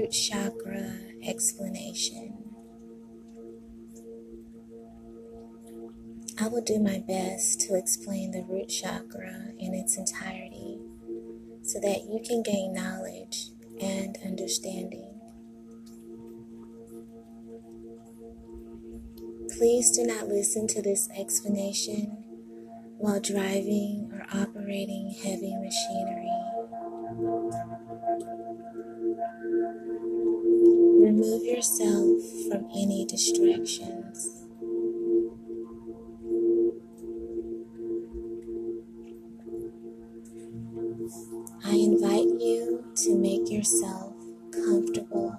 Root Chakra Explanation. I will do my best to explain the root chakra in its entirety so that you can gain knowledge and understanding. Please do not listen to this explanation while driving or operating heavy machinery. Remove yourself from any distractions. I invite you to make yourself comfortable.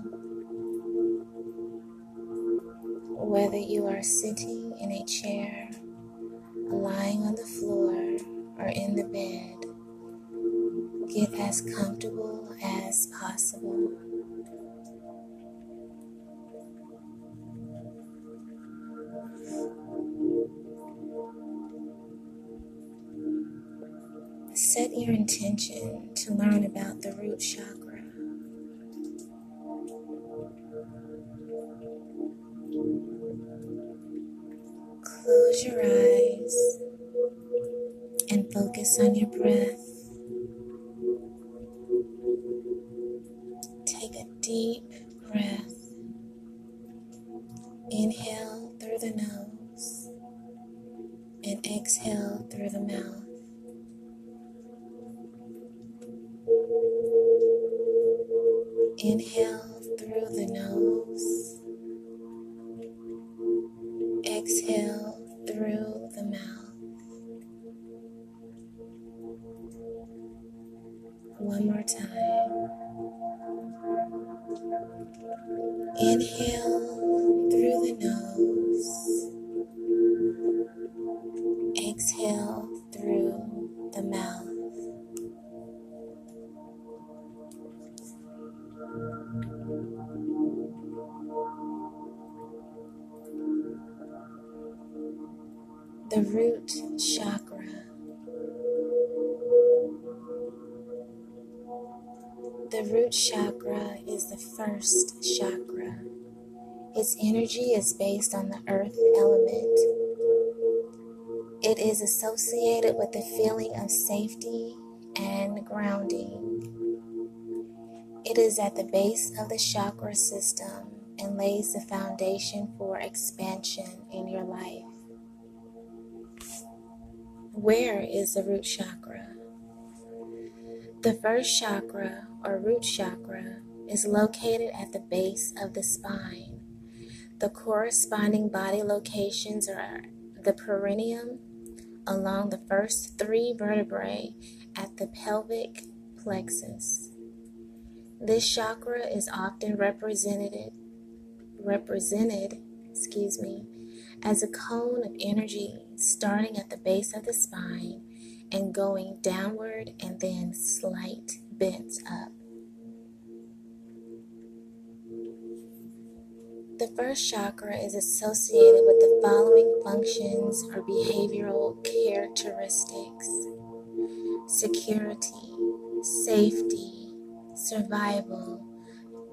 Whether you are sitting in a chair, Set your intention to learn about the root chakra. Close your eyes and focus on your breath. Through the nose. The root chakra is the first chakra. Its energy is based on the earth element. It is associated with the feeling of safety and grounding. It is at the base of the chakra system and lays the foundation for expansion in your life. Where is the root chakra? The first chakra, or root chakra, is located at the base of the spine. The corresponding body locations are the perineum along the first three vertebrae at the pelvic plexus. This chakra is often represented represented, excuse me, as a cone of energy starting at the base of the spine and going downward and then slight bends up. The first chakra is associated with the following functions or behavioral characteristics security, safety, survival,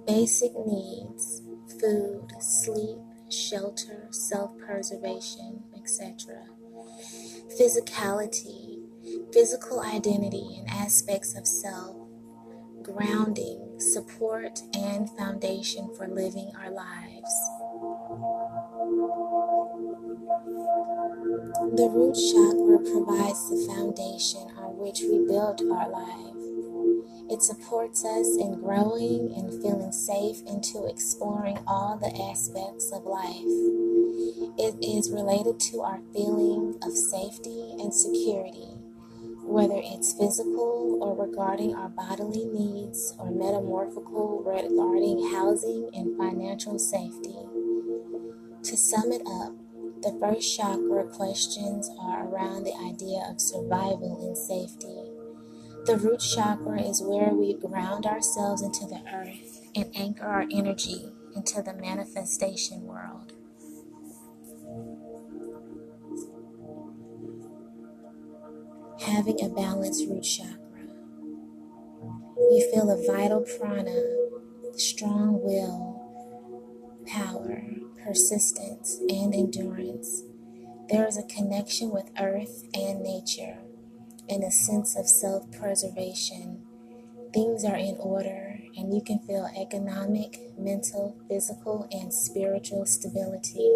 basic needs, food, sleep, shelter, self preservation, etc. Physicality, physical identity and aspects of self, grounding, support, and foundation for living our lives. The root chakra provides the foundation on which we build our life. It supports us in growing and feeling safe into exploring all the aspects of life. It is related to our feeling of safety and security, whether it's physical or regarding our bodily needs or metamorphical regarding housing and financial safety. To sum it up, the first chakra questions are around the idea of survival and safety. The root chakra is where we ground ourselves into the earth and anchor our energy into the manifestation world. Having a balanced root chakra. You feel a vital prana, strong will, power, persistence, and endurance. There is a connection with earth and nature and a sense of self preservation. Things are in order, and you can feel economic, mental, physical, and spiritual stability.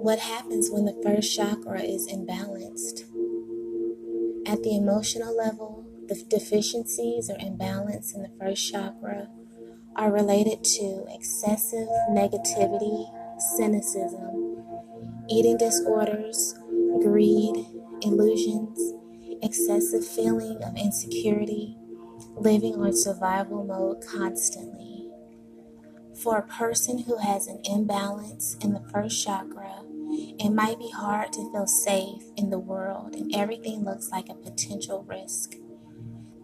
What happens when the first chakra is imbalanced? At the emotional level, the deficiencies or imbalance in the first chakra are related to excessive negativity, cynicism, eating disorders, greed, illusions, excessive feeling of insecurity, living on survival mode constantly. For a person who has an imbalance in the first chakra, it might be hard to feel safe in the world and everything looks like a potential risk.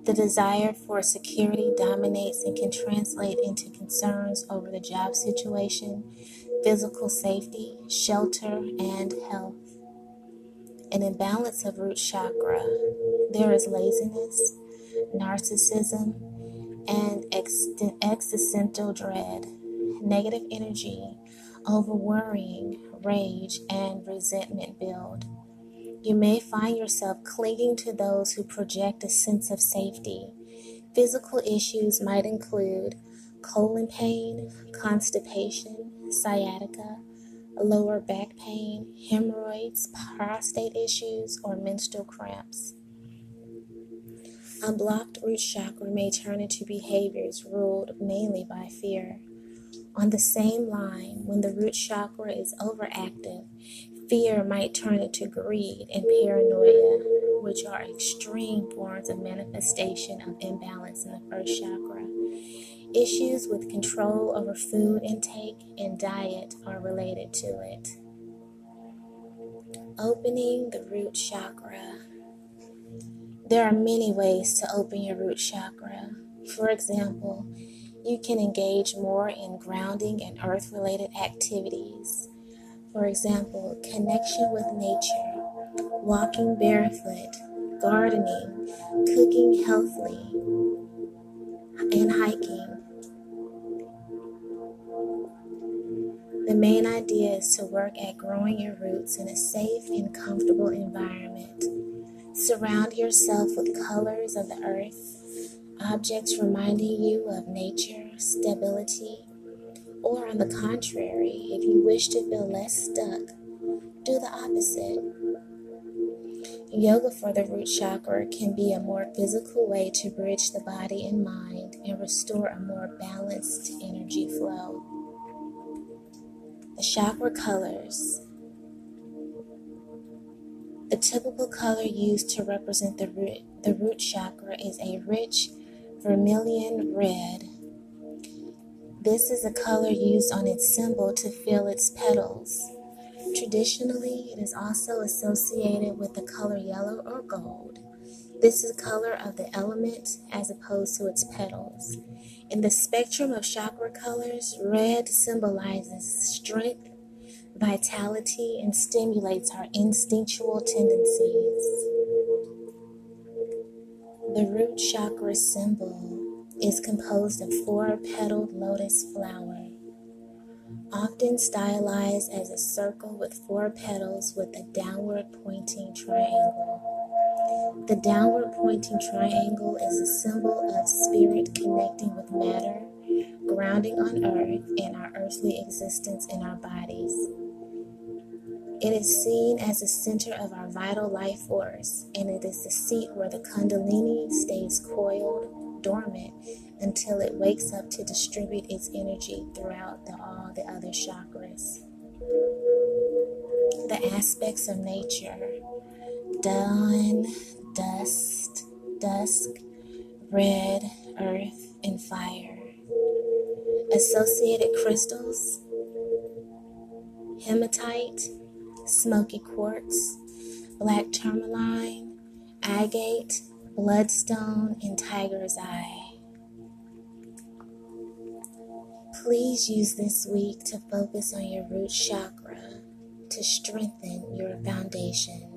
The desire for security dominates and can translate into concerns over the job situation, physical safety, shelter, and health. An imbalance of root chakra. There is laziness, narcissism, and existential dread, negative energy, over worrying, rage, and resentment build. You may find yourself clinging to those who project a sense of safety. Physical issues might include colon pain, constipation, sciatica, lower back pain, hemorrhoids, prostate issues, or menstrual cramps. Unblocked root chakra may turn into behaviors ruled mainly by fear. On the same line, when the root chakra is overactive, Fear might turn into greed and paranoia, which are extreme forms of manifestation of imbalance in the first chakra. Issues with control over food intake and diet are related to it. Opening the root chakra. There are many ways to open your root chakra. For example, you can engage more in grounding and earth related activities for example, connection with nature, walking barefoot, gardening, cooking healthily, and hiking. The main idea is to work at growing your roots in a safe and comfortable environment. Surround yourself with colors of the earth, objects reminding you of nature, stability, or, on the contrary, if you wish to feel less stuck, do the opposite. Yoga for the root chakra can be a more physical way to bridge the body and mind and restore a more balanced energy flow. The chakra colors. The typical color used to represent the root, the root chakra is a rich vermilion red this is a color used on its symbol to fill its petals. Traditionally, it is also associated with the color yellow or gold. This is the color of the element as opposed to its petals. In the spectrum of chakra colors, red symbolizes strength, vitality, and stimulates our instinctual tendencies. The root chakra symbol is composed of four petaled lotus flower, often stylized as a circle with four petals with a downward pointing triangle. The downward pointing triangle is a symbol of spirit connecting with matter, grounding on earth, and our earthly existence in our bodies. It is seen as the center of our vital life force, and it is the seat where the Kundalini stays coiled dormant until it wakes up to distribute its energy throughout the, all the other chakras. The aspects of nature dawn, dust, dusk, red, earth, and fire. Associated crystals hematite, smoky quartz, black tourmaline, agate, bloodstone, and tiger's eye. Please use this week to focus on your root chakra to strengthen your foundation.